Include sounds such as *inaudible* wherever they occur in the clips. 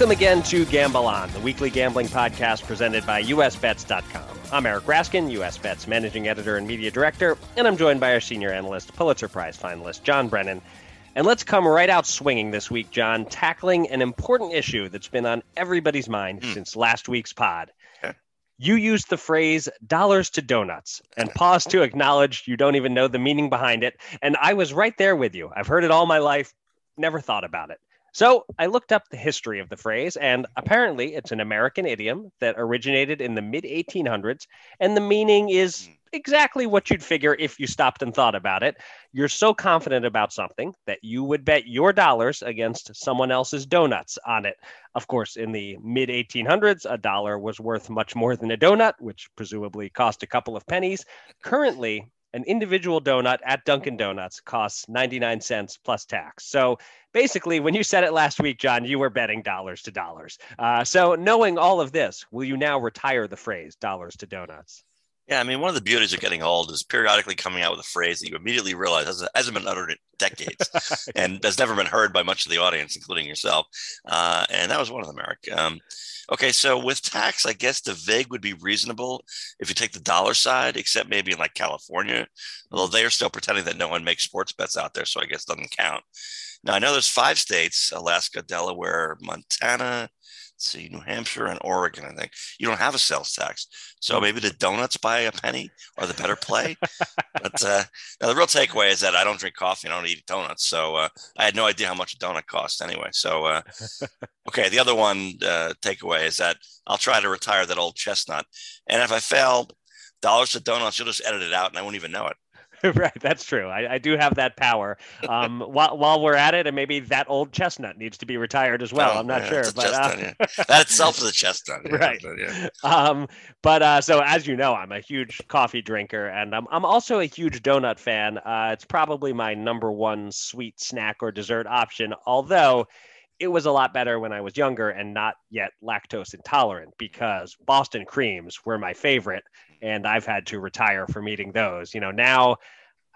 Welcome again to Gamble On, the weekly gambling podcast presented by USBets.com. I'm Eric Raskin, USBets managing editor and media director, and I'm joined by our senior analyst, Pulitzer Prize finalist, John Brennan. And let's come right out swinging this week, John, tackling an important issue that's been on everybody's mind mm. since last week's pod. You used the phrase dollars to donuts and *laughs* paused to acknowledge you don't even know the meaning behind it. And I was right there with you. I've heard it all my life, never thought about it. So I looked up the history of the phrase, and apparently it's an American idiom that originated in the mid 1800s, and the meaning is hmm. exactly what you'd figure if you stopped and thought about it. You're so confident about something that you would bet your dollars against someone else's donuts on it. Of course, in the mid 1800s, a dollar was worth much more than a donut, which presumably cost a couple of pennies. Currently, an individual donut at Dunkin' Donuts costs 99 cents plus tax. So basically, when you said it last week, John, you were betting dollars to dollars. Uh, so knowing all of this, will you now retire the phrase dollars to donuts? Yeah, I mean, one of the beauties of getting old is periodically coming out with a phrase that you immediately realize hasn't, hasn't been uttered in decades *laughs* and has never been heard by much of the audience, including yourself. Uh, and that was one of them, Eric. Um, okay, so with tax, I guess the VIG would be reasonable if you take the dollar side, except maybe in like California, although they are still pretending that no one makes sports bets out there, so I guess doesn't count. Now I know there's five states: Alaska, Delaware, Montana, see, New Hampshire and Oregon, I think you don't have a sales tax. So hmm. maybe the donuts by a penny are the better play. *laughs* but uh, the real takeaway is that I don't drink coffee and I don't eat donuts. So uh, I had no idea how much a donut cost anyway. So, uh, *laughs* okay. The other one uh, takeaway is that I'll try to retire that old chestnut. And if I fail, dollars to donuts, you'll just edit it out and I won't even know it. *laughs* right, that's true. I, I, do have that power. Um, *laughs* while while we're at it, and maybe that old chestnut needs to be retired as well. Oh, I'm not yeah, sure, but chestnut, uh, yeah. *laughs* that itself is a chestnut, yeah, right? But, yeah. Um, but uh, so as you know, I'm a huge coffee drinker, and I'm I'm also a huge donut fan. Uh, it's probably my number one sweet snack or dessert option, although it was a lot better when I was younger and not yet lactose intolerant because Boston creams were my favorite and I've had to retire from eating those. You know, now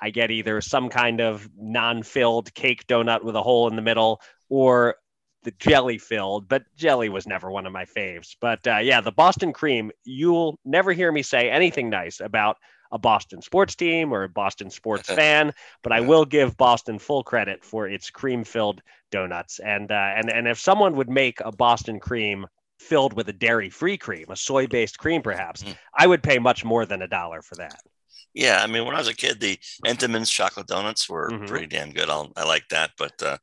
I get either some kind of non-filled cake donut with a hole in the middle or the jelly filled, but jelly was never one of my faves. But uh, yeah, the Boston cream, you'll never hear me say anything nice about a Boston sports team or a Boston sports *laughs* fan, but I will give Boston full credit for its cream-filled donuts. And uh, and and if someone would make a Boston cream filled with a dairy-free cream, a soy-based cream, perhaps, mm. I would pay much more than a dollar for that. Yeah, I mean, when I was a kid, the Entenmann's chocolate donuts were mm-hmm. pretty damn good. I'll, I like that, but uh,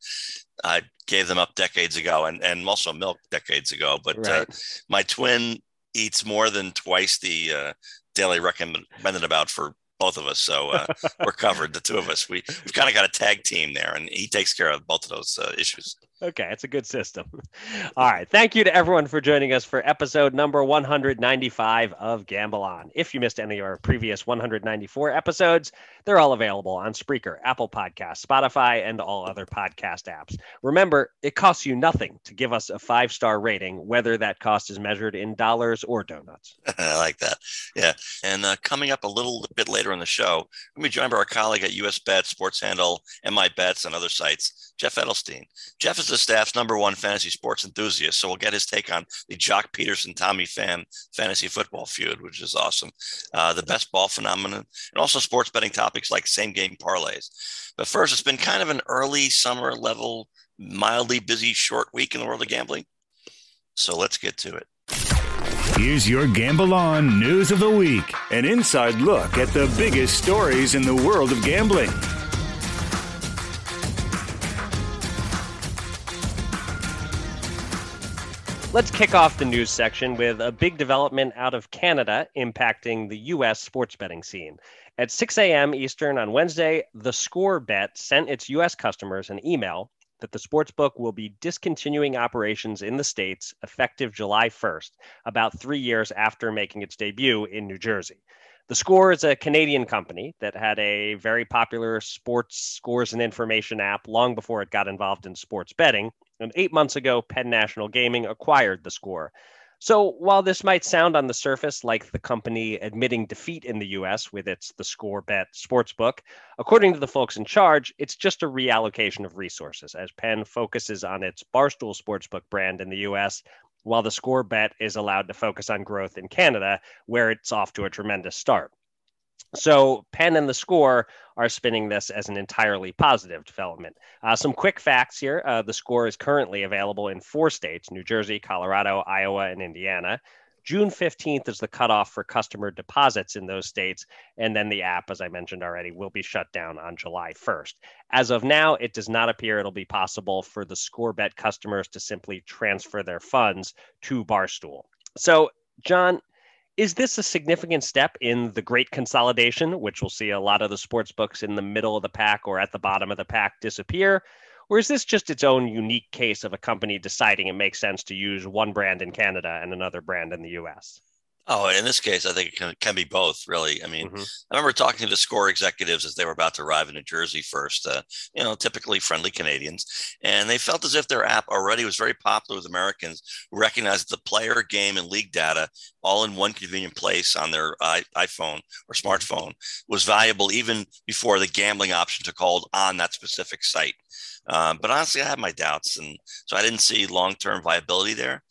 I gave them up decades ago, and and also milk decades ago. But uh, right. uh, my twin eats more than twice the uh, daily recommended about for both of us. So uh, we're covered, the two of us. We, we've kind of got a tag team there, and he takes care of both of those uh, issues. Okay, it's a good system. *laughs* All right. Thank you to everyone for joining us for episode number 195 of Gamble On. If you missed any of our previous 194 episodes, they're all available on Spreaker, Apple Podcasts, Spotify, and all other podcast apps. Remember, it costs you nothing to give us a five star rating, whether that cost is measured in dollars or donuts. *laughs* I like that. Yeah. And uh, coming up a little bit later in the show, going be joined by our colleague at US Bet, Sports Handle, and My Bets, and other sites, Jeff Edelstein. Jeff is the staff's number one fantasy sports enthusiast, so we'll get his take on the Joc Pederson Tommy Pham fantasy football feud, which is awesome. Uh, the best ball phenomenon, and also sports betting topics like same game parlays. But first, it's been kind of an early summer level, mildly busy short week in the world of gambling. So let's get to it. Here's your Gamble On News of the Week, an inside look at the biggest stories in the world of gambling. Let's kick off the news section with a big development out of Canada impacting the U.S. sports betting scene. At 6 a.m. Eastern on Wednesday, the Score Bet sent its U.S. customers an email that the sportsbook will be discontinuing operations in the states effective July 1st, about three years after making its debut in New Jersey. The Score is a Canadian company that had a very popular sports scores and information app long before it got involved in sports betting. And eight months ago, Penn National Gaming acquired the Score. So while this might sound on the surface like the company admitting defeat in the US with its The Score Bet sportsbook, according to the folks in charge, it's just a reallocation of resources as Penn focuses on its Barstool sportsbook brand in the US while the score bet is allowed to focus on growth in Canada, where it's off to a tremendous start. So Penn and the score are spinning this as an entirely positive development. Uh, some quick facts here. Uh, the score is currently available in four states New Jersey, Colorado, Iowa, and Indiana. June 15th is the cutoff for customer deposits in those states. And then the app, as I mentioned already, will be shut down on July 1st. As of now, it does not appear it'll be possible for the ScoreBet customers to simply transfer their funds to Barstool. So, John, is this a significant step in the great consolidation, which will see a lot of the sports books in the middle of the pack or at the bottom of the pack disappear? Or is this just its own unique case of a company deciding it makes sense to use one brand in Canada and another brand in the US? Oh, in this case, I think it can, can be both, really. I mean, mm-hmm. I remember talking to the score executives as they were about to arrive in New Jersey first, uh, you know, typically friendly Canadians, and they felt as if their app already was very popular with Americans who recognized the player, game, and league data all in one convenient place on their iPhone or mm-hmm. smartphone was valuable even before the gambling option took hold on that specific site. Um, but honestly, I had my doubts, and so I didn't see long term viability there.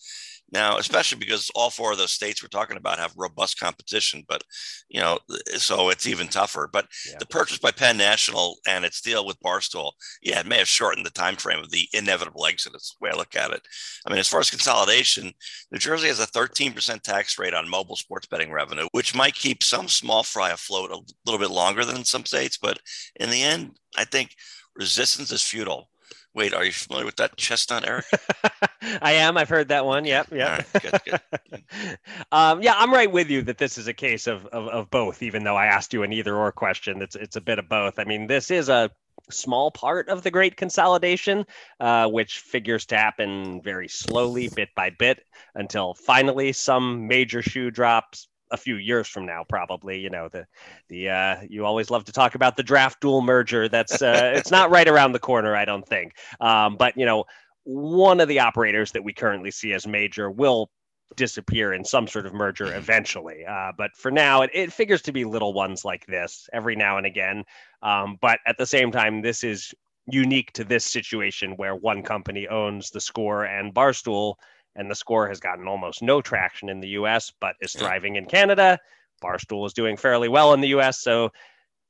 Now, especially because all four of those states we're talking about have robust competition, but you know, so it's even tougher. But yeah. the purchase by Penn National and its deal with Barstool, yeah, it may have shortened the time frame of the inevitable exit. That's the way I look at it. I mean, as far as consolidation, New Jersey has a 13% tax rate on mobile sports betting revenue, which might keep some small fry afloat a little bit longer than some states. But in the end, I think resistance is futile. Wait, are you familiar with that chestnut, Eric? *laughs* I am. I've heard that one. Yep. Yep. Right, good, good. *laughs* um, yeah, I'm right with you that this is a case of, of, of both. Even though I asked you an either or question, it's it's a bit of both. I mean, this is a small part of the great consolidation, uh, which figures to happen very slowly, bit by bit, until finally some major shoe drops a few years from now, probably. You know, the the uh, you always love to talk about the draft dual merger. That's uh, it's not right around the corner, I don't think. Um, but you know, one of the operators that we currently see as major will disappear in some sort of merger eventually. Uh, but for now, it, it, figures to be little ones like this every now and again. Um, but at the same time, this is unique to this situation where one company owns the score and Barstool and the score has gotten almost no traction in the US, but is thriving in Canada. Barstool is doing fairly well in the US. So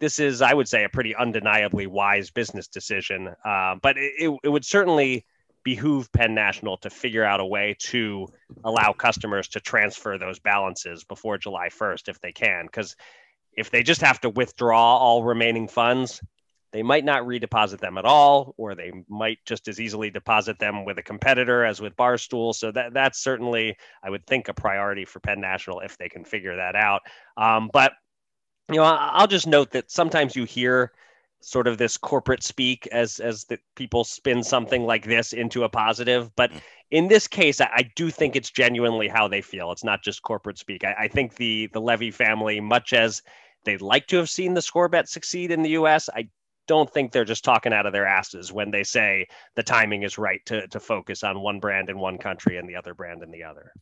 this is, I would say, a pretty undeniably wise business decision. Uh, but it, it would certainly behoove Penn National to figure out a way to allow customers to transfer those balances before July 1st if they can. Because if they just have to withdraw all remaining funds, they might not redeposit them at all, or they might just as easily deposit them with a competitor as with Barstool. So that that's certainly, I would think, a priority for Penn National if they can figure that out. Um, but you know, I'll just note that sometimes you hear sort of this corporate speak as as the people spin something like this into a positive, but mm. in this case, I, I do think it's genuinely how they feel. It's not just corporate speak. I, I think the the Levy family, much as they'd like to have seen the score bet succeed in the US. I don't think they're just talking out of their asses when they say the timing is right to, to focus on one brand in one country and the other brand in the other.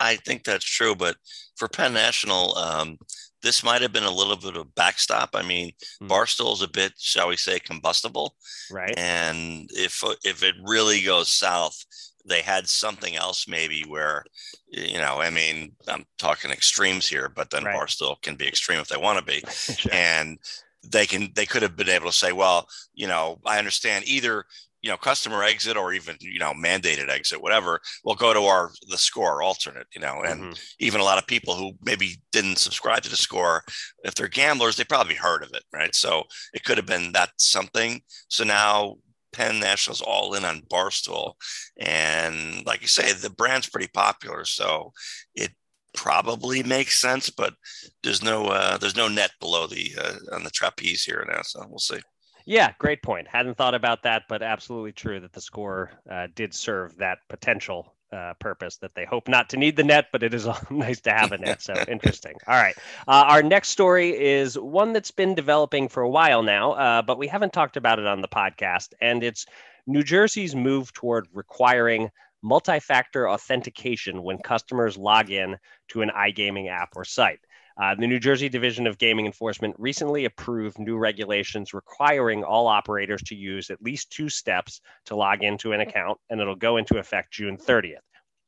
I think that's true, but for Penn National, um, this might have been a little bit of a backstop. I mean, mm. Barstool is a bit, shall we say, combustible, right? And if if it really goes south, they had something else maybe where, you know, I mean, I'm talking extremes here, but then right. Barstool can be extreme if they want to be, *laughs* sure. and they can they could have been able to say, well, you know, I understand either you know customer exit or even you know mandated exit whatever will go to our the score alternate you know and mm-hmm. even a lot of people who maybe didn't subscribe to the score if they're gamblers they probably heard of it right so it could have been that something so now penn national's all in on barstool and like you say the brand's pretty popular so it probably makes sense, but there's no uh, there's no net below the uh, on the trapeze here now, so we'll see. Yeah, great point. Hadn't thought about that, but absolutely true that the score uh, did serve that potential uh, purpose that they hope not to need the net, but it is *laughs* nice to have a net. So *laughs* interesting. All right. Uh, our next story is one that's been developing for a while now, uh, but we haven't talked about it on the podcast. And it's New Jersey's move toward requiring multi factor authentication when customers log in to an iGaming app or site. Uh, the New Jersey Division of Gaming Enforcement recently approved new regulations requiring all operators to use at least two steps to log into an account, and it'll go into effect June 30th.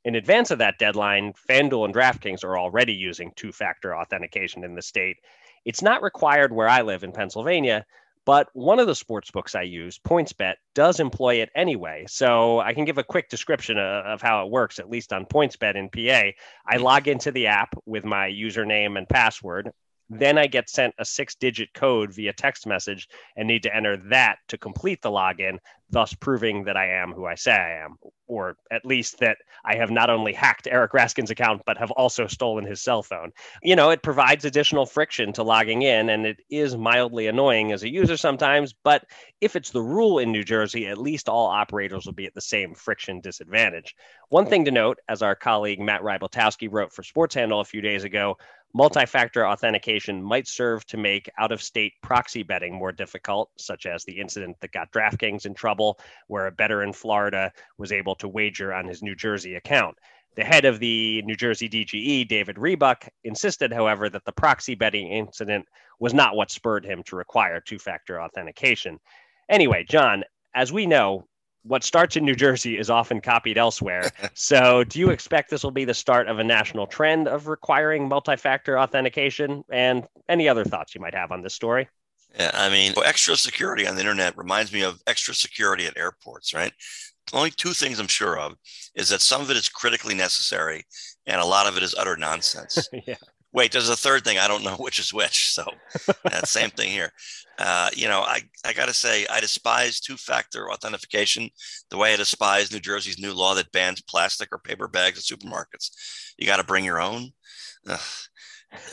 In advance of that deadline, FanDuel and DraftKings are already using two factor authentication in the state. It's not required where I live in Pennsylvania, but one of the sports books I use, PointsBet, does employ it anyway. So I can give a quick description of, of, how it works, at least on PointsBet in PA. I log into the app with my username and password. Then I get sent a six digit code via text message and need to enter that to complete the login, thus proving that I am who I say I am, or at least that I have not only hacked Eric Raskin's account, but have also stolen his cell phone. You know, it provides additional friction to logging in, and it is mildly annoying as a user sometimes. But if it's the rule in New Jersey, at least all operators will be at the same friction disadvantage. One thing to note, as our colleague Matt Rybaltowski wrote for Sports Handle a few days ago, Multi factor authentication might serve to make out of state proxy betting more difficult, such as the incident that got DraftKings in trouble, where a bettor in Florida was able to wager on his New Jersey account. The head of the New Jersey DGE, David Rebuck, insisted, however, that the proxy betting incident was not what spurred him to require two factor authentication. Anyway, John, as we know, what starts in New Jersey is often copied elsewhere. *laughs* so, do you expect this will be the start of a national trend of requiring multi factor authentication? And any other thoughts you might have on this story? Yeah, I mean, extra security on the internet reminds me of extra security at airports, right? Only two things I'm sure of is that some of it is critically necessary and a lot of it is utter nonsense. *laughs* yeah. Wait, there's a third thing. I don't know *laughs* which is which. So, that same thing here. Uh, you know, I, I got to say, I despise two factor authentication the way I despise New Jersey's new law that bans plastic or paper bags at supermarkets. You got to bring your own. Ugh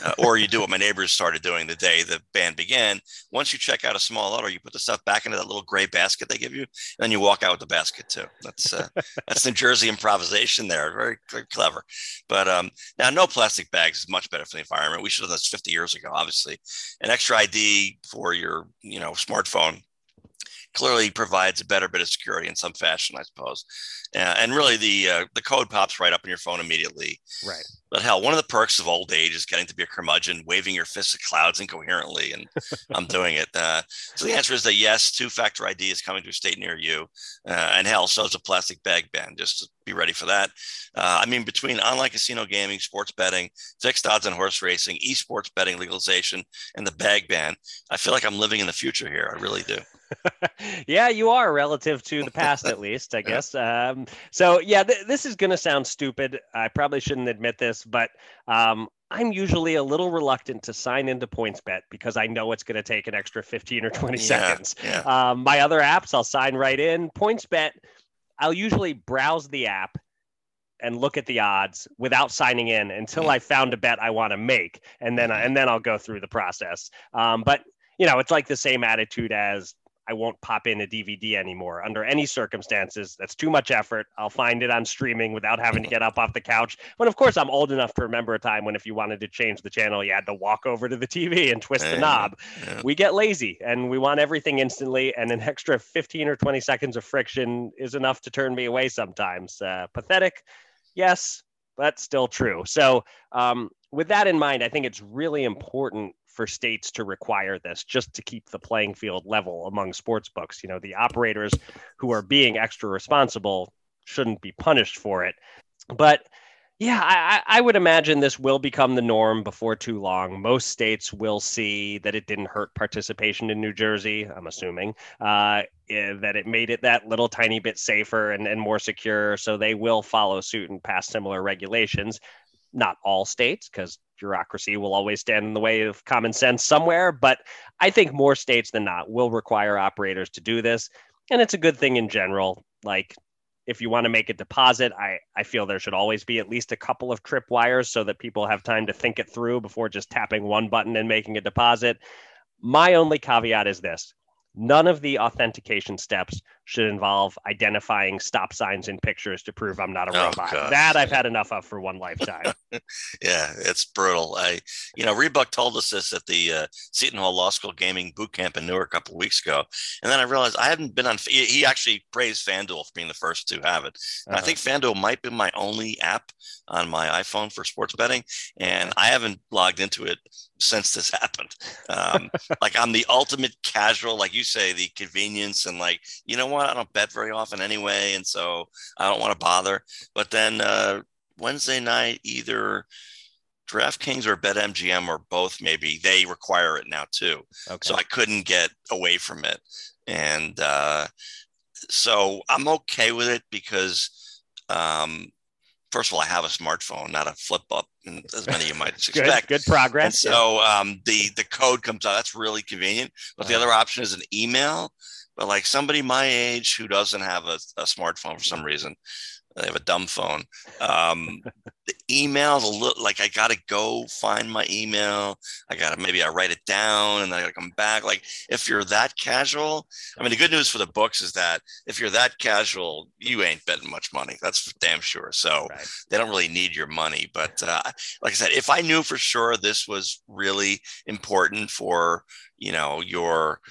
uh, or you do what my neighbors started doing the day the ban began. Once you check out a small order, you put the stuff back into that little gray basket they give you, and then you walk out with the basket too. That's uh, that's New Jersey improvisation there. Very, very clever. But um, now, no plastic bags is much better for the environment. We should have done this 50 years ago, obviously. An extra ID for your you know smartphone clearly provides a better bit of security in some fashion, I suppose. Uh, and really, the uh, the code pops right up on your phone immediately. Right. But hell, one of the perks of old age is getting to be a curmudgeon, waving your fists at clouds *laughs* incoherently, and *laughs* I'm doing it. Uh, so the answer is that yes, two-factor ID is coming to a state near you, uh, and hell, so is a plastic bag ban. Just be ready for that. Uh, I mean, between online casino gaming, sports betting, fixed odds on horse racing, esports betting legalization, and the bag ban, I feel like I'm living in the future here. I really do. *laughs* yeah, you are relative to the past, at least, I *laughs* guess. Um, so, yeah, th- this is going to sound stupid. I probably shouldn't admit this, but um, I'm usually a little reluctant to sign into PointsBet because I know it's going to take an extra 15 or 20 yeah, seconds. Yeah. Um, my other apps, I'll sign right in. PointsBet, I'll usually browse the app and look at the odds without signing in until mm. I found a bet I want to make, and then mm-hmm. and then I'll go through the process. Um, but you know, it's like the same attitude as I won't pop in a DVD anymore under any circumstances. That's too much effort. I'll find it on streaming without having to get up off the couch. But of course, I'm old enough to remember a time when if you wanted to change the channel, you had to walk over to the TV and twist the knob. Yeah. We get lazy and we want everything instantly. And an extra 15 or 20 seconds of friction is enough to turn me away sometimes. Uh, pathetic, yes, but still true. So, um, with that in mind, I think it's really important for states to require this just to keep the playing field level among sports books. You know, the operators who are being extra responsible shouldn't be punished for it. But yeah, I, I, would imagine this will become the norm before too long. Most states will see that it didn't hurt participation in New Jersey, I'm assuming, uh, eh, that it made it that little tiny bit safer and, and more secure. So they will follow suit and pass similar regulations. Not all states, because bureaucracy will always stand in the way of common sense somewhere. But I think more states than not will require operators to do this. And it's a good thing in general. Like if you want to make a deposit, I, I feel there should always be at least a couple of trip wires so that people have time to think it through before just tapping one button and making a deposit. My only caveat is this None of the authentication steps should involve identifying stop signs in pictures to prove I'm not a Oh, robot. God. That I've had enough of for one lifetime. *laughs* Yeah, it's brutal. I, you know, Rebuck told us this at the uh, Seton Hall Law School Gaming Boot Camp in Newark a couple of weeks ago, and then I realized I hadn't been on. He actually praised FanDuel for being the first to have it. I Uh-huh. think FanDuel might be my only app on my iPhone for sports betting, and I haven't logged into it since this *laughs* happened. Um, like I'm the ultimate casual, like you say, the convenience and like you know what, I don't bet very often anyway, and so I don't want to bother. But then uh, Wednesday night, either DraftKings or BetMGM or both, maybe they require it now too. Okay. So I couldn't get away from it. And uh, so I'm okay with it because, um, first of all, I have a smartphone, not a flip up, as many of you might *laughs* expect. good And progress. so um, the the code comes out. That's really convenient. But the Uh-huh. other option is an email. But like somebody my age who doesn't have a, a smartphone for some reason, they have a dumb phone. Um, *laughs* the email's a little like I gotta go find my email. I gotta maybe I write it down and then I gotta come back. Like if you're that casual, I mean the good news for the books is that if you're that casual, you ain't betting much money. That's for damn sure. So Right. they don't really need your money. But uh, like I said, if I knew for sure this was really important for you know your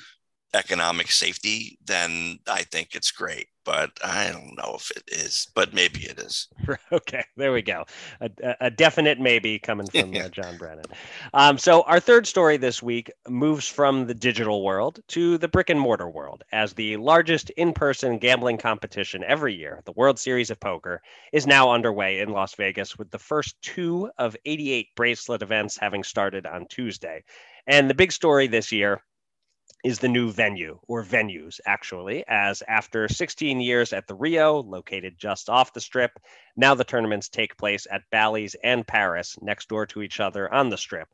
economic safety, then I think it's great. But I don't know if it is. But maybe it is. *laughs* Okay, there we go. A, a- definite maybe coming from uh, *laughs* John Brennan. Um, so, our third story this week moves from the digital world to the brick and mortar world as the largest in person gambling competition every year, the World Series of Poker, is now underway in Las Vegas with the first two of 88 bracelet events having started on Tuesday. And the big story this year is the new venue or venues actually as after 16 years at the rio located just off the strip now the tournaments take place at bally's and paris next door to each other on the strip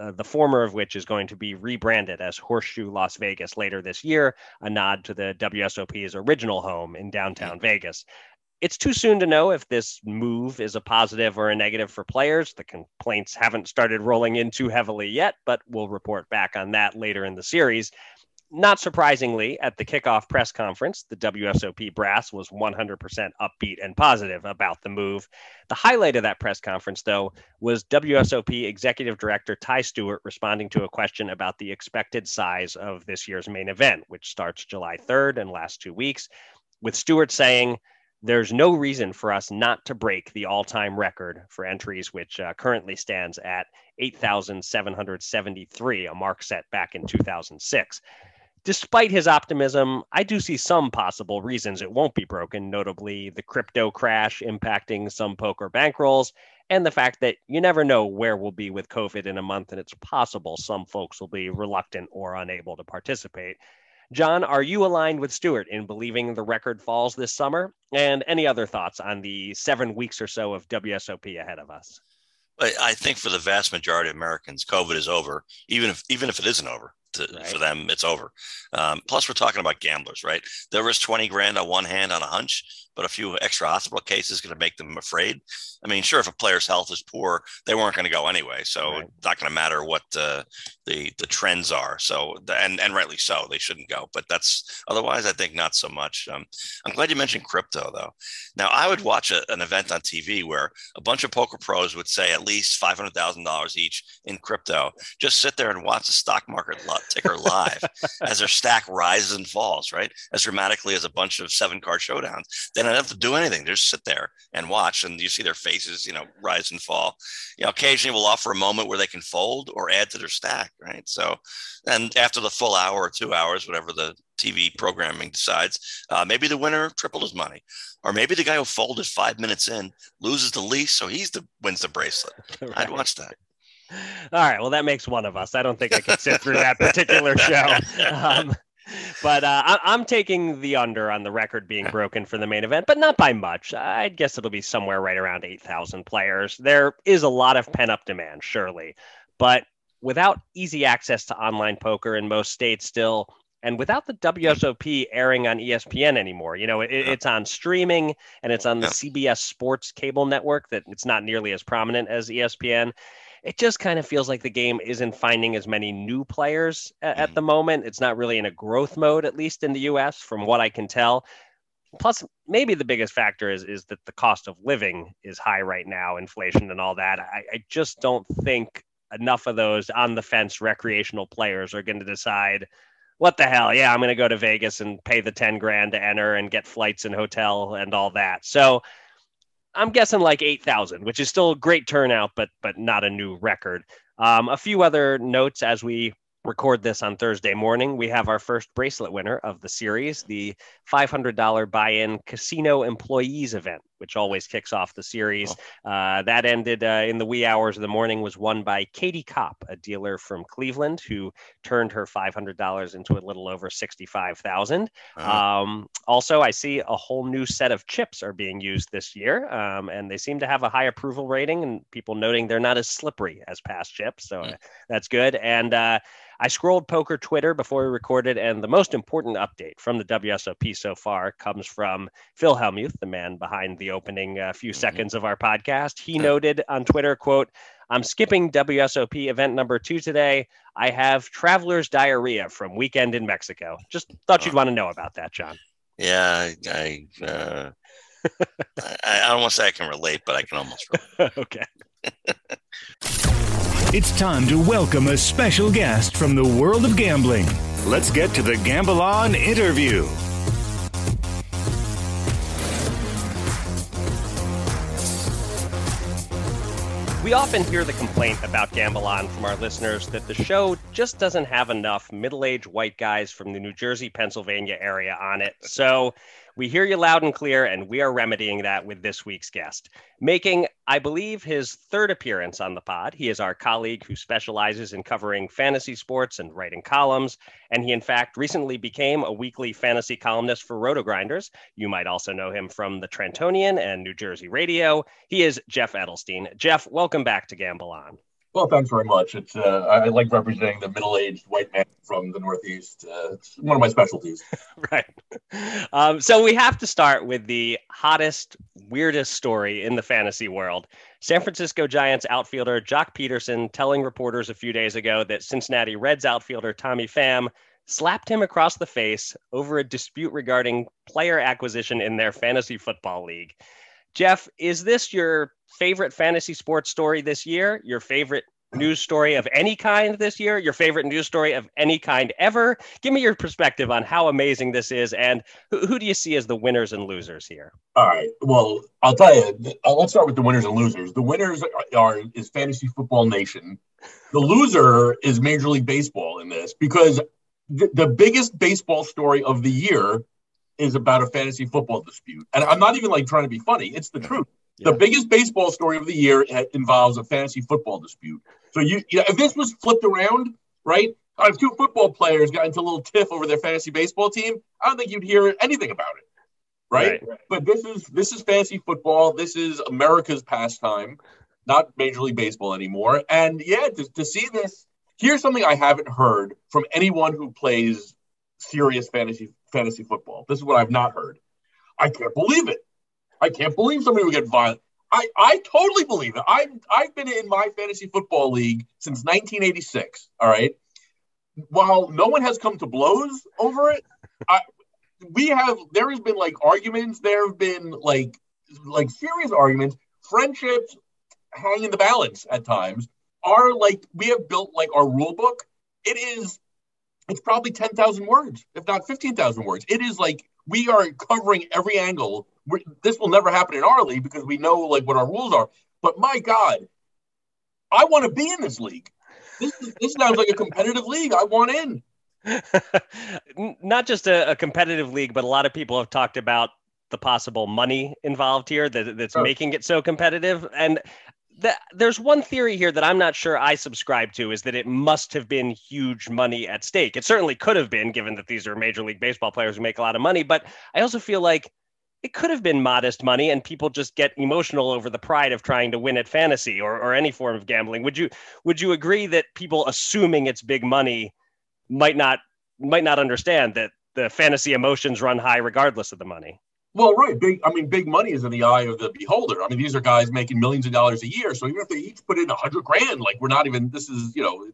uh, the former of which is going to be rebranded as horseshoe las vegas later this year a nod to the wsop's original home in downtown vegas it's too soon to know if this move is a positive or a negative for players. The complaints haven't started rolling in too heavily yet, but we'll report back on that later in the series. Not surprisingly, at the kickoff press conference, the WSOP brass was 100% upbeat and positive about the move. The highlight of that press conference, though, was WSOP Executive Director Ty Stewart responding to a question about the expected size of this year's main event, which starts July 3rd and lasts two weeks, with Stewart saying, there's no reason for us not to break the all-time record for entries, which uh, currently stands at 8,773, a mark set back in 2006. Despite his optimism, I do see some possible reasons it won't be broken, notably the crypto crash impacting some poker bankrolls, and the fact that you never know where we'll be with COVID in a month, and it's possible some folks will be reluctant or unable to participate. John, are you aligned with Stewart in believing the record falls this summer? And any other thoughts on the seven weeks or so of WSOP ahead of us? I think for the vast majority of Americans, COVID is over. Even if even if it isn't over, to, Right. for them, it's over. Um, plus, we're talking about gamblers, right? There was twenty grand on one hand on a hunch, but a few extra hospital cases going to make them afraid. I mean, sure, if a player's health is poor, they weren't going to go anyway, so Right. it's not going to matter what uh, the the trends are. So, and and rightly so, they shouldn't go. But that's otherwise, I think not so much. Um, I'm glad you mentioned crypto, though. Now, I would watch a, an event on TV where a bunch of poker pros would say at least five hundred thousand dollars each in crypto. Just sit there and watch the stock market ticker live *laughs* as their stack rises and falls, right? As dramatically as a bunch of seven card showdowns. They don't have to do anything; they just sit there and watch, and you see their faces, you know, rise and fall. You know, occasionally we'll offer a moment where they can fold or add to their stack, right? So, and after the full hour or two hours, whatever the TV programming decides, uh, maybe the winner tripled his money, or maybe the guy who folded five minutes in loses the least, so he's the wins the bracelet. *laughs* I'd watch that. All right. Well, that makes one of us. I don't think I can sit through that particular show. *laughs* Um, but uh, I- I'm taking the under on the record being *laughs* broken for the main event, but not by much. I guess it'll be somewhere right around 8,000 players. There is a lot of pent up demand, surely. But without easy access to online poker in most states still, and without the WSOP airing on ESPN anymore, you know, it, Yeah. it's on streaming and it's on the Yeah. CBS Sports cable network that it's not nearly as prominent as ESPN it just kind of feels like the game isn't finding as many new players at, at the mm-hmm. moment. It's not really in a growth mode, at least in the US, from what I can tell. Plus, maybe the biggest factor is is that the cost of living is high right now, inflation and all that. I, I just don't think enough of those on the fence recreational players are going to decide what the hell? Yeah, I'm going to go to Vegas and pay the 10 grand to enter and get flights and hotel and all that. So I'm guessing like 8,000, which is still a great turnout, but but not a new record. Um, a few other notes as we record this on Thursday morning. We have our first bracelet winner of the series, the $500 buy in casino employees event, which always kicks off the series. Oh. Uh, that ended uh, in the wee hours of the morning, was won by Katie Kopp, a dealer from Cleveland who turned her $500 into a little over 65000 uh-huh. um, Also, I see a whole new set of chips are being used this year, um, and they seem to have a high approval rating, and people noting they're not as slippery as past chips. So mm. that's good. And uh, I scrolled poker Twitter before we recorded, and the most important update from the WSOP so far comes from Phil Hellmuth, the man behind the opening uh, few mm-hmm. seconds of our podcast. He noted on Twitter, "quote I'm skipping WSOP event number two today. I have traveler's diarrhea from weekend in Mexico. Just thought you'd want to know about that, John. Yeah, I, uh, I, I don't want to say I can relate, but I can almost. relate. *laughs* okay. *laughs* It's time to welcome a special guest from the world of gambling. Let's get to the Gamble On interview. We often hear the complaint about Gamble On from our listeners that the show just doesn't have enough middle aged white guys from the New Jersey, Pennsylvania area on it. So we hear you loud and clear, and we are remedying that with this week's guest. Making, I believe, his third appearance on the pod. He is our colleague who specializes in covering fantasy sports and writing columns. And he, in fact, recently became a weekly fantasy columnist for RotoGrinders. You might also know him from the Trentonian and New Jersey Radio. He is Jeff Edelstein. Jeff, welcome back to Gamble On. Well, thanks very much. It's uh, I like representing the middle-aged white man from the Northeast. Uh, it's one of my specialties. *laughs* right. Um, so we have to start with the hottest, weirdest story in the fantasy world. San Francisco Giants outfielder Joc Pederson telling reporters a few days ago that Cincinnati Reds outfielder Tommy Pham slapped him across the face over a dispute regarding player acquisition in their fantasy football league. Jeff, is this your favorite fantasy sports story this year? Your favorite news story of any kind this year? Your favorite news story of any kind ever? Give me your perspective on how amazing this is, and who, who do you see as the winners and losers here? All right. Well, I'll tell you. Uh, let's start with the winners and losers. The winners are, are is Fantasy Football Nation. The loser is Major League Baseball in this because the, the biggest baseball story of the year is about a fantasy football dispute. And I'm not even like trying to be funny. It's the truth. Yeah. The biggest baseball story of the year uh, involves a fantasy football dispute. So you, you know, if this was flipped around, right? If two football players got into a little tiff over their fantasy baseball team, I don't think you'd hear anything about it. Right? right? But this is this is fantasy football. This is America's pastime, not Major League Baseball anymore. And yeah, to, to see this, here's something I haven't heard from anyone who plays serious fantasy fantasy football. This is what I've not heard. I can't believe it. I can't believe somebody would get violent. I, I totally believe it. I've, I've been in my fantasy football league since 1986. All right. While no one has come to blows over it, I, we have, there has been like arguments. There have been like, like serious arguments. Friendships hang in the balance at times. Are like, we have built like our rule book. It is it's probably 10,000 words, if not 15,000 words. It is like we are covering every angle. We're, this will never happen in our league because we know like what our rules are. But my God, I want to be in this league. This, this sounds like a competitive league. I want in. *laughs* Not just a, a, competitive league, but a lot of people have talked about the possible money involved here that, that's making it so competitive. And that there's one theory here that I'm not sure I subscribe to is that it must have been huge money at stake. It certainly could have been, given that these are Major League Baseball players who make a lot of money. But I also feel like it could have been modest money, and people just get emotional over the pride of trying to win at fantasy or, or any form of gambling. Would you would you agree that people assuming it's big money might not might not understand that the fantasy emotions run high regardless of the money? Well, right. Big. I mean, big money is in the eye of the beholder. I mean, these are guys making millions of dollars a year. So even if they each put in a hundred grand, like we're not even. This is you know,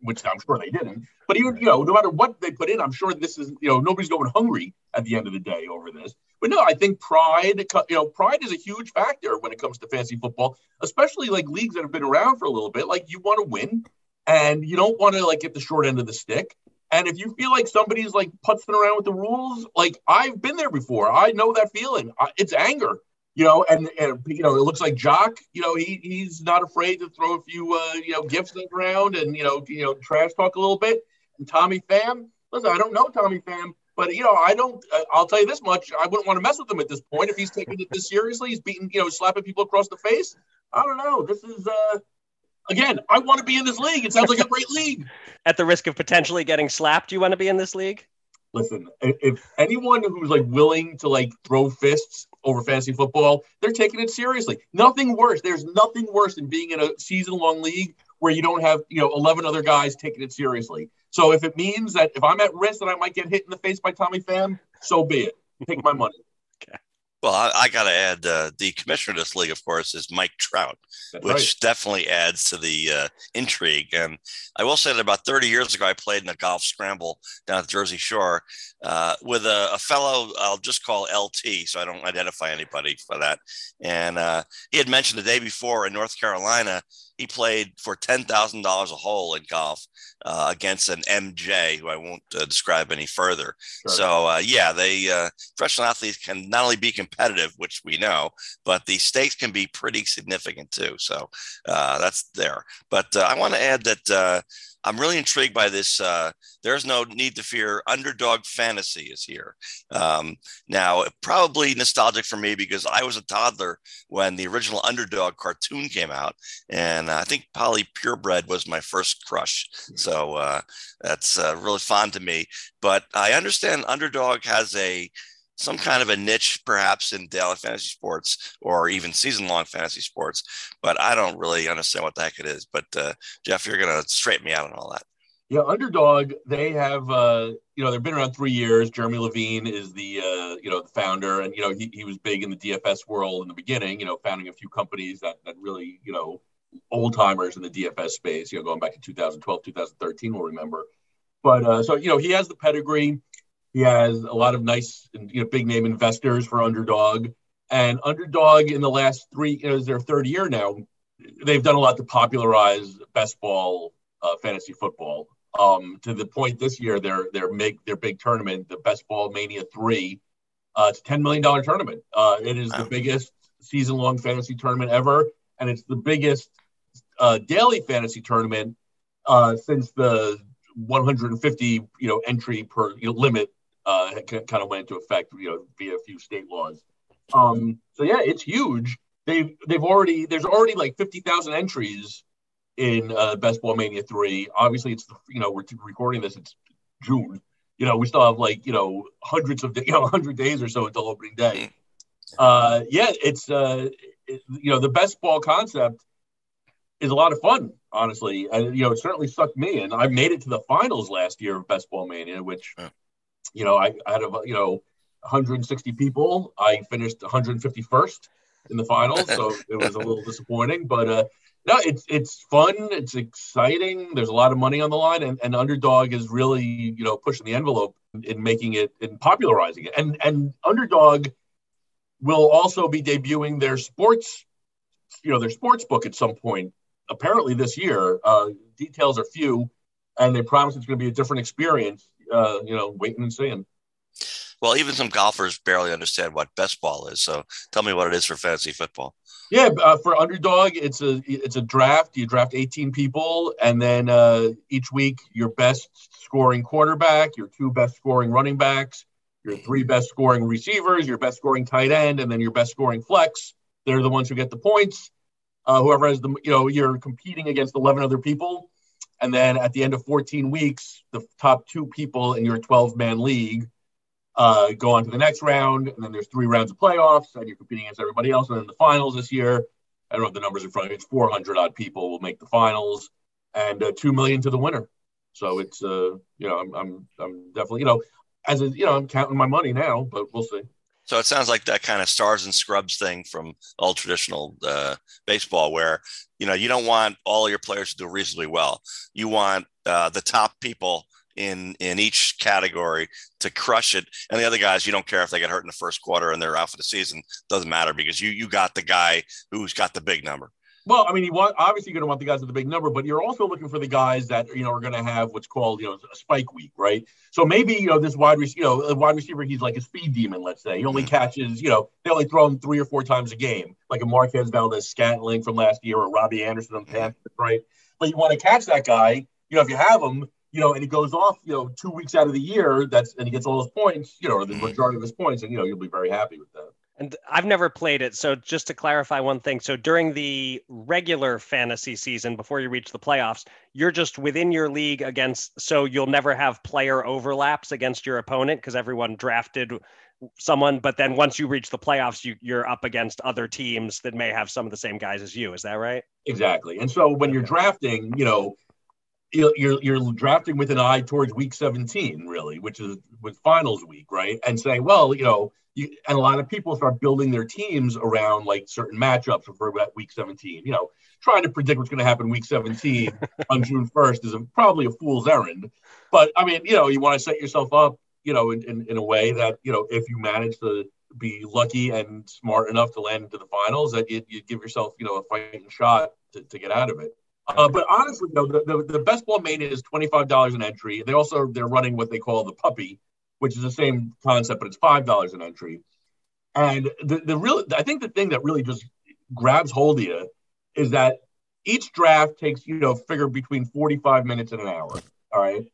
which I'm sure they didn't. But even you know, no matter what they put in, I'm sure this is you know nobody's going hungry at the end of the day over this. But no, I think pride. You know, pride is a huge factor when it comes to fantasy football, especially like leagues that have been around for a little bit. Like you want to win, and you don't want to like get the short end of the stick. And if you feel like somebody's like putzing around with the rules, like I've been there before, I know that feeling. It's anger, you know. And, and you know, it looks like Joc, you know, he he's not afraid to throw a few, uh, you know, gifts around and you know, you know, trash talk a little bit. And Tommy Pham, listen, I don't know Tommy Pham, but you know, I don't. Uh, I'll tell you this much: I wouldn't want to mess with him at this point if he's taking it this seriously. He's beating, you know, slapping people across the face. I don't know. This is. uh again, I want to be in this league. It sounds like a great league. *laughs* At the risk of potentially getting slapped, you want to be in this league? Listen, if anyone who's like willing to like throw fists over fantasy football, they're taking it seriously. Nothing worse. There's nothing worse than being in a season-long league where you don't have, you know, 11 other guys taking it seriously. So if it means that if I'm at risk that I might get hit in the face by Tommy Pham, so be it. Take my money. Well, I, I got to add uh, the commissioner of this league, of course, is Mike Trout, That's which right. definitely adds to the uh, intrigue. And I will say that about 30 years ago, I played in a golf scramble down at the Jersey Shore uh, with a, a, fellow I'll just call LT, so I don't identify anybody for that. And uh, he had mentioned the day before in North Carolina, he played for ten thousand dollars a hole in golf uh, against an MJ, who I won't uh, describe any further. Sure. So uh, yeah, they uh, professional athletes can not only be competitive, which we know, but the stakes can be pretty significant too. So uh, that's there. But uh, I want to add that I'm really intrigued by this. Uh, there's no need to fear. Underdog fantasy is here. Um, now, probably nostalgic for me because I was a toddler when the original Underdog cartoon came out, and I think Polly Purebred was my first crush. So uh, that's uh, really fond to me. But I understand Underdog has a some kind of a niche perhaps in daily fantasy sports or even season long fantasy sports, but I don't really understand what the heck it is. But uh, Jeff, you're going to straighten me out on all that. Yeah, Underdog, they have, uh, you know, they've been around three years. Jeremy Levine is the, uh, you know, the founder, and you know, he, he was big in the DFS world in the beginning. You know, founding a few companies that that really, you know, old timers in the DFS space. You know, going back to 2012, 2013, we'll remember. But uh, so you know, he has the pedigree. He has a lot of nice, you know, big name investors for Underdog. And Underdog in the last three, you know, is their third year now. They've done a lot to popularize best ball uh, fantasy football. Um, to the point this year, their their make their big tournament, the Best Ball Mania Three, uh, it's a ten million dollar tournament. Uh, it is wow. the biggest season long fantasy tournament ever, and it's the biggest uh, daily fantasy tournament uh, since the 150 you know entry per you know, limit uh, kind of went into effect, you know, via a few state laws. Um, so yeah, it's huge. They've they've already there's already like fifty thousand entries in uh, Best Ball Mania three. Obviously, it's you know we're recording this. It's June. You know, we still have like you know hundreds of *laughs* you know hundred days or so until opening day. Uh, yeah, it's uh, it, you know the best ball concept is a lot of fun. Honestly, and you know it certainly sucked me, and I made it to the finals last year of Best Ball Mania, which you know, I, had a, you know 160 people. I finished 151st in the finals, so *laughs* it was a little disappointing. But uh, no, it's it's fun. It's exciting. There's a lot of money on the line, and, and Underdog is really you know pushing the envelope in making it and popularizing it. And and Underdog will also be debuting their sports, you know, their sports book at some point. Apparently this year. Uh, details are few, and they promise it's going to be a different experience uh, you know, waiting and seeing. Well, even some golfers barely understand what best ball is. So tell me what it is for fantasy football. Yeah, uh, for underdog, it's a it's a draft. You draft 18 people, and then uh, each week your best scoring quarterback, your two best scoring running backs, your three best scoring receivers, your best scoring tight end, and then your best scoring flex. They're the ones who get the points. Uh, whoever has the you know you're competing against 11 other people and then at the end of 14 weeks, the top two people in your 12 man league uh, go on to the next round. And then there's three rounds of playoffs, and you're competing against everybody else. And then the finals this year, I don't have the numbers in front of me, it's 400 odd people will make the finals and uh, 2 million to the winner. So it's, uh, you know, I'm, I'm, I'm definitely, you know, as a, you know, I'm counting my money now, but we'll see. So it sounds like that kind of stars and scrubs thing from old traditional uh, baseball, where you know you don't want all your players to do reasonably well. You want uh, the top people in in each category to crush it, and the other guys you don't care if they get hurt in the first quarter and they're out for the season. Doesn't matter because you you got the guy who's got the big number. Well, I mean, you want obviously you're going to want the guys with the big number, but you're also looking for the guys that you know are going to have what's called you know a spike week, right? So maybe you know this wide receiver, you know, wide receiver, he's like a speed demon. Let's say he only mm-hmm. catches, you know, they only throw him three or four times a game, like a Marquez Valdes-Scantling from last year or Robbie Anderson on mm-hmm. Panthers, right? But you want to catch that guy, you know, if you have him, you know, and he goes off, you know, two weeks out of the year, that's and he gets all his points, you know, or the mm-hmm. majority of his points, and you know, you'll be very happy with that. And I've never played it. So just to clarify one thing. So during the regular fantasy season, before you reach the playoffs, you're just within your league against, so you'll never have player overlaps against your opponent because everyone drafted someone. But then once you reach the playoffs, you, you're up against other teams that may have some of the same guys as you. Is that right? Exactly. And so when you're drafting, you know, you're you're drafting with an eye towards week 17 really which is with finals week right and saying well you know you, and a lot of people start building their teams around like certain matchups for about week 17 you know trying to predict what's going to happen week 17 *laughs* on june 1st is a, probably a fool's errand but i mean you know you want to set yourself up you know in, in, in a way that you know if you manage to be lucky and smart enough to land into the finals that you, you give yourself you know a fighting shot to, to get out of it uh, but honestly, though, the, the, the best ball mania is twenty five dollars an entry. They also they're running what they call the puppy, which is the same concept, but it's five dollars an entry. And the the real I think the thing that really just grabs hold of you is that each draft takes you know figure between forty five minutes and an hour. All right.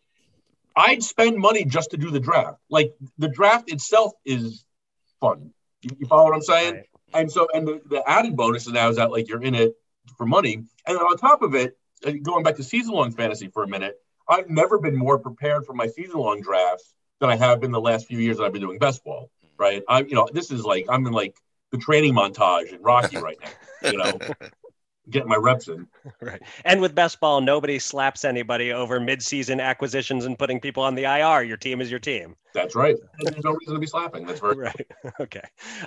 I'd spend money just to do the draft. Like the draft itself is fun. You, you follow what I'm saying? Right. And so, and the, the added bonus is now is that like you're in it for money. And then on top of it, uh, going back to season long fantasy for a minute, I've never been more prepared for my season long drafts than I have been the last few years that I've been doing best ball. Right. I, you know, this is like I'm in like the training montage in Rocky right now. You know, *laughs* getting my reps in. Right. And with best ball, nobody slaps anybody over mid-season acquisitions and putting people on the IR. Your team is your team. That's right. And there's no reason to be slapping. That's very right. *laughs* Okay.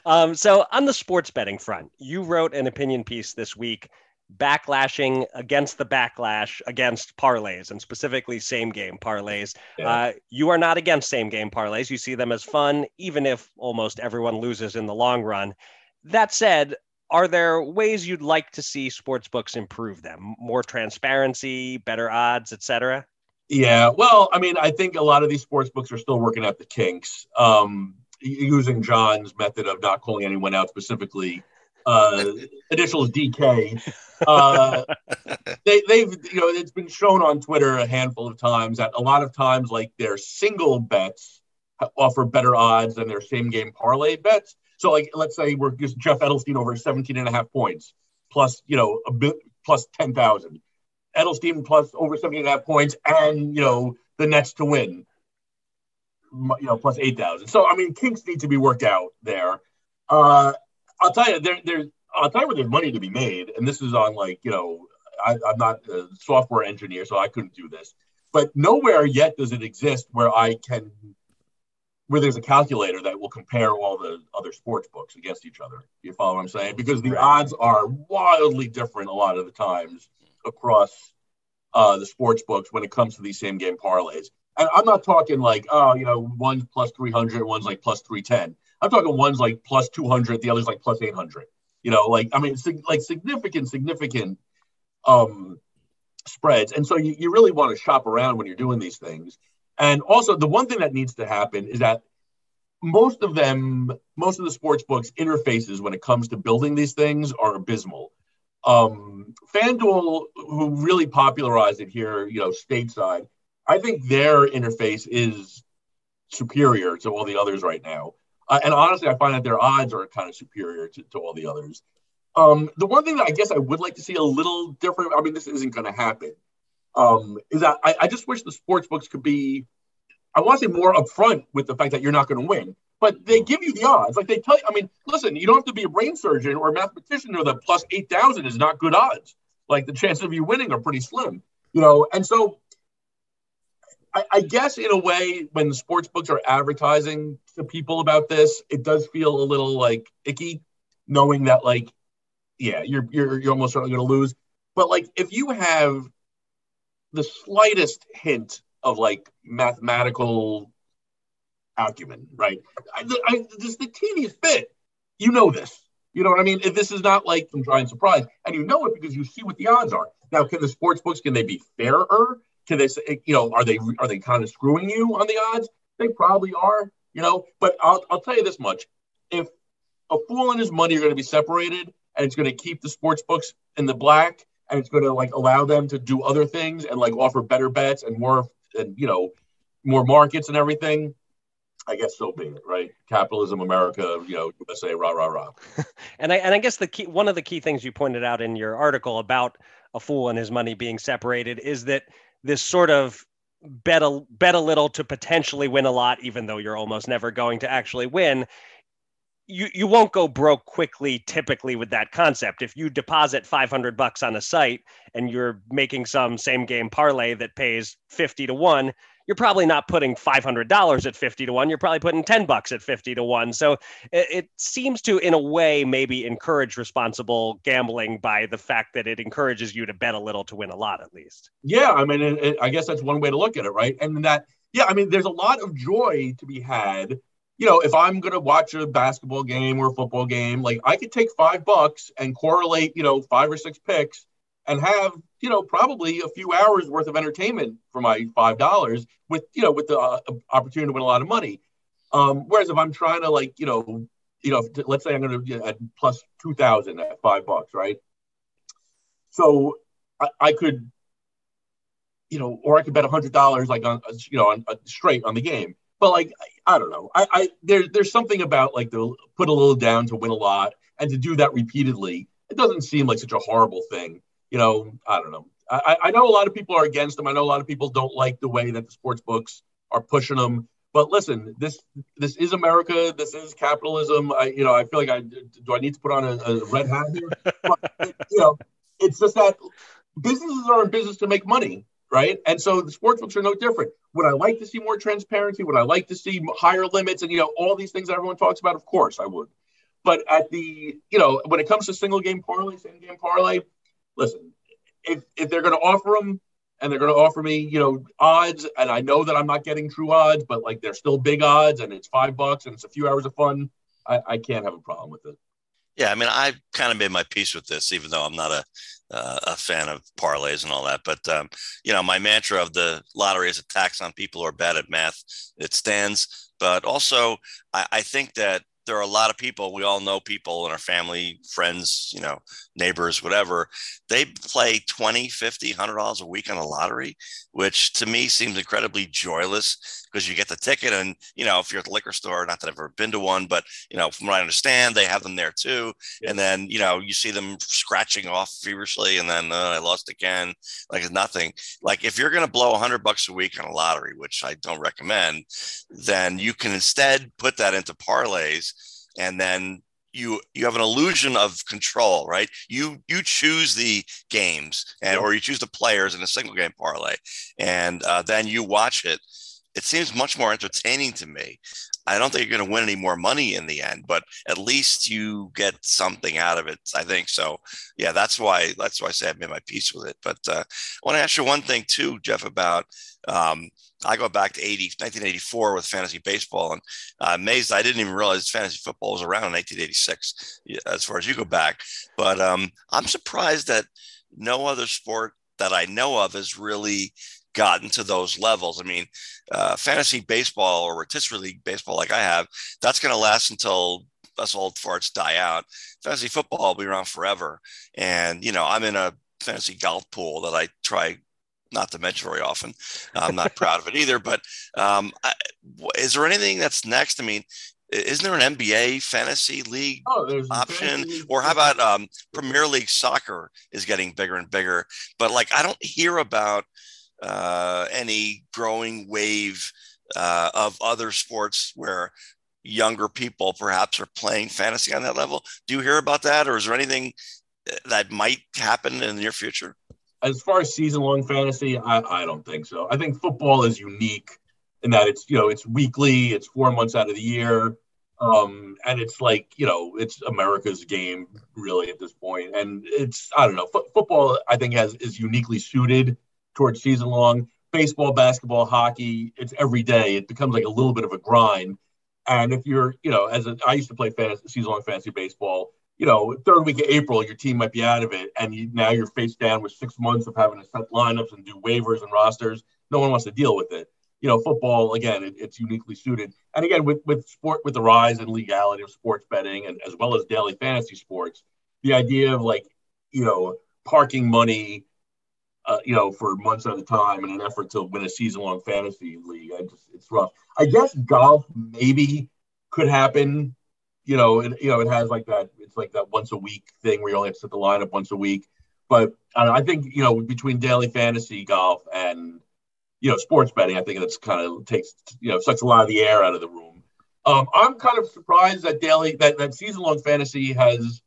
Um, so on the sports betting front, you wrote an opinion piece this week backlashing against the backlash against parlays and specifically same game parlays. Yeah. Uh, you are not against same game parlays. You see them as fun, even if almost everyone loses in the long run. That said, are there ways you'd like to see sports books improve them? More transparency, better odds, etc. Yeah, well, I mean, I think a lot of these sports books are still working out the kinks. Um, using John's method of not calling anyone out specifically uh, initials DK. Uh, *laughs* they, they've, you know, it's been shown on Twitter a handful of times that a lot of times, like their single bets offer better odds than their same game parlay bets. So, like, let's say we're just Jeff Edelstein over 17 and a half points plus, you know, a bit plus 10,000. Edelstein plus over 17 and a half points and, you know, the Nets to win, you know, plus 8,000. So, I mean, kinks need to be worked out there. Uh, I'll tell you, there, there's I'll tell you where there's money to be made, and this is on like you know, I, I'm not a software engineer, so I couldn't do this, but nowhere yet does it exist where I can, where there's a calculator that will compare all the other sports books against each other. You follow what I'm saying? Because the odds are wildly different a lot of the times across uh, the sports books when it comes to these same game parlays. And I'm not talking like, oh, you know, one's plus 300, one's like plus 310. I'm talking one's like plus 200, the other's like plus 800. You know, like, I mean, sig- like significant, significant um, spreads. And so you, you really want to shop around when you're doing these things. And also, the one thing that needs to happen is that most of them, most of the sports books interfaces when it comes to building these things are abysmal. Um, FanDuel, who really popularized it here, you know, stateside, I think their interface is superior to all the others right now. Uh, and honestly, I find that their odds are kind of superior to, to all the others. Um, the one thing that I guess I would like to see a little different, I mean, this isn't going to happen, um, is that I, I, just wish the sports books could be, I want to say more upfront with the fact that you're not going to win. But they give you the odds. Like they tell you, I mean, listen, you don't have to be a brain surgeon or a mathematician or the plus 8,000 is not good odds. Like the chances of you winning are pretty slim, you know? And so I, I guess in a way, when sports books are advertising to people about this, it does feel a little like icky, knowing that like, yeah, you're you're you're almost certainly going to lose. But like, if you have the slightest hint of like mathematical acumen, right? I, I, just the teeniest bit, you know this. You know what I mean? If this is not like some giant surprise, and you know it because you see what the odds are. Now, can the sports books can they be fairer? Can they say, you know, are they are they kind of screwing you on the odds? They probably are, you know. But I'll I'll tell you this much: if a fool and his money are going to be separated, and it's going to keep the sports books in the black, and it's going to like allow them to do other things and like offer better bets and more and you know more markets and everything I guess so be it, right? Capitalism, America, you know, USA, rah rah rah. *laughs* and I and I guess the key one of the key things you pointed out in your article about a fool and his money being separated is that this sort of bet a bet a little to potentially win a lot, even though you're almost never going to actually win. You you won't go broke quickly typically with that concept. If you deposit 500 bucks on a site and you're making some same game parlay that pays 50 to 1, you're probably not putting $500 at 50 to 1 you're probably putting 10 bucks at 50 to 1 so it, it, seems to in a way maybe encourage responsible gambling by the fact that it encourages you to bet a little to win a lot at least. Yeah i mean it, it, i guess that's one way to look at it right? And that yeah i mean there's a lot of joy to be had. You know if i'm going to watch a basketball game or a football game like i could take five bucks and correlate you know five or six picks and have you know probably a few hours worth of entertainment for my five dollars with you know with the uh, opportunity to win a lot of money. Um, whereas if i'm trying to like you know you know let's say i'm going to at plus 2000 at five bucks right? So I, I, could you know or i could bet a hundred dollars like on you know on, uh, straight on the game. But like I, I don't know. I, I there, there's something about like the put a little down to win a lot and to do that repeatedly it doesn't seem like such a horrible thing you know, I don't know. I, I know a lot of people are against them. I know a lot of people don't like the way that the sports books are pushing them. But listen, this this is America. This is capitalism. I, you know, I feel like I do. I need to put on a, a red hat here. but, you know, it's just that businesses are in business to make money, right? And so the sports books are no different. Would I like to see more transparency? Would I like to see higher limits and you know all these things that everyone talks about? Of course, I would. But at the you know when it comes to single game parlay, same game parlay, listen, if if they're going to offer them and they're going to offer me, you know, odds, and I know that I'm not getting true odds, but like they're still big odds, and it's five bucks, and it's a few hours of fun. I, I can't have a problem with it. Yeah, I mean, I kind of made my peace with this, even though I'm not a uh, a fan of parlays and all that. But um, you know, my mantra of the lottery is a tax on people who are bad at math. It stands, but also I, I think that there are a lot of people we all know people in our family friends you know neighbors whatever they play 20 50 100 dollars a week on a lottery which to me seems incredibly joyless because you get the ticket and you know if you're at the liquor store not that i've ever been to one but you know from what i understand they have them there too. Yeah. and then you know you see them scratching off feverishly and then uh, i lost again. Like it's nothing. Like if you're going to blow 100 bucks a week on a lottery which i don't recommend then you can instead put that into parlays and then you you have an illusion of control right? You you choose the games and or you choose the players in a single game parlay and uh, then you watch it. It seems much more entertaining to me i don't think you're going to win any more money in the end but at least you get something out of it i think so yeah that's why that's why i say i made my peace with it but uh, i want to ask you one thing too jeff about um, I go back to 80, 1984 with fantasy baseball, and I'm amazed I didn't even realize fantasy football was around in 1986, as far as you go back. But um, I'm surprised that no other sport that I know of has really gotten to those levels. I mean, uh, fantasy baseball or rotisserie league baseball, like I have, that's going to last until us old farts die out. Fantasy football will be around forever. And, you know, I'm in a fantasy golf pool that I try not to mention very often. I'm not proud of it either. But um, I, is there anything that's next? I mean, isn't there an NBA fantasy league oh, option? League. Or how about um, Premier League soccer is getting bigger and bigger? But like, I don't hear about uh, any growing wave uh, of other sports where younger people perhaps are playing fantasy on that level. Do you hear about that, or is there anything uh, that might happen in the near future? as far as season long fantasy, I, I don't think so. I think football is unique in that it's you know it's weekly, it's four months out of the year, um, and it's like you know it's America's game really at this point, and it's I don't know F- football I think has is uniquely suited towards season long. Baseball, basketball, hockey, it's every day. It becomes like a little bit of a grind. And if you're, you know, as a, I used to play fantasy, season long fantasy baseball, you know, third week of April, your team might be out of it, and you, now you're faced down with six months of having to set lineups and do waivers and rosters. No one wants to deal with it. You know, football again, it, it's uniquely suited. And again, with with sport, with the rise and legality of sports betting, and as well as daily fantasy sports, the idea of like, you know, parking money, uh, you know, for months at a time in an effort to win a season-long fantasy league, I just it's rough. I guess golf maybe could happen you know, it, you know, it has like that. It's like that once a week thing where you only have to set the lineup once a week. But I, I think you know, between daily fantasy golf and you know, sports betting, I think that's kind of takes you know sucks a lot of the air out of the room. Um, I'm kind of surprised that daily that that season long fantasy has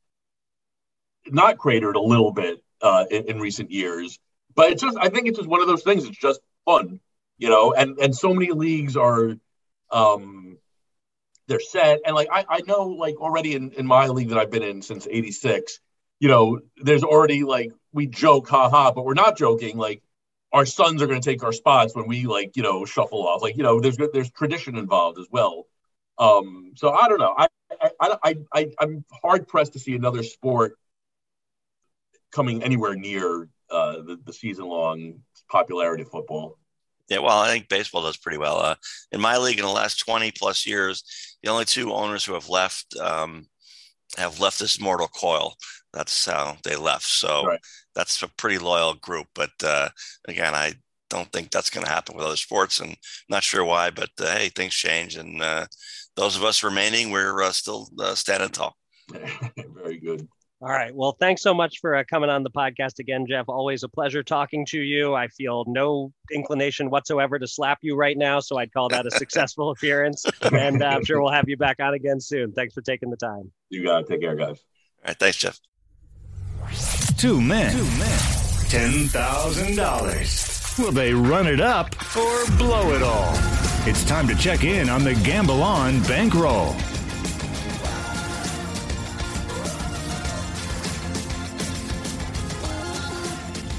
not cratered a little bit uh, in, in recent years. But it's just I think it's just one of those things. It's just fun, you know, and and so many leagues are um they're set. And like I, I know like already in, in my league that I've been in since 86, you know, there's already like we joke, haha, but we're not joking, like our sons are gonna take our spots when we like, you know, shuffle off. Like, you know, there's there's tradition involved as well. Um, so I don't know. I I, I, I I'm hard pressed to see another sport coming anywhere near uh, the, the season long popularity of football. Yeah, well, I think baseball does pretty well. Uh, in my league, in the last twenty plus years, the only two owners who have left um, have left this mortal coil. That's how they left. So right. that's a pretty loyal group. But uh, again, I don't think that's going to happen with other sports, and not sure why. But uh, hey, things change, and uh, those of us remaining, we're uh, still uh, standing tall. *laughs* Very good. All right. Well, thanks so much for uh, coming on the podcast again, Jeff. Always a pleasure talking to you. I feel no inclination whatsoever to slap you right now, so I'd call that a successful *laughs* appearance. And uh, I'm sure we'll have you back on again soon. Thanks for taking the time. You got to take care, guys. All right. Thanks, Jeff. Two men. Two men. Ten thousand dollars. Will they run it up or blow it all? It's time to check in on the Gamble On bankroll.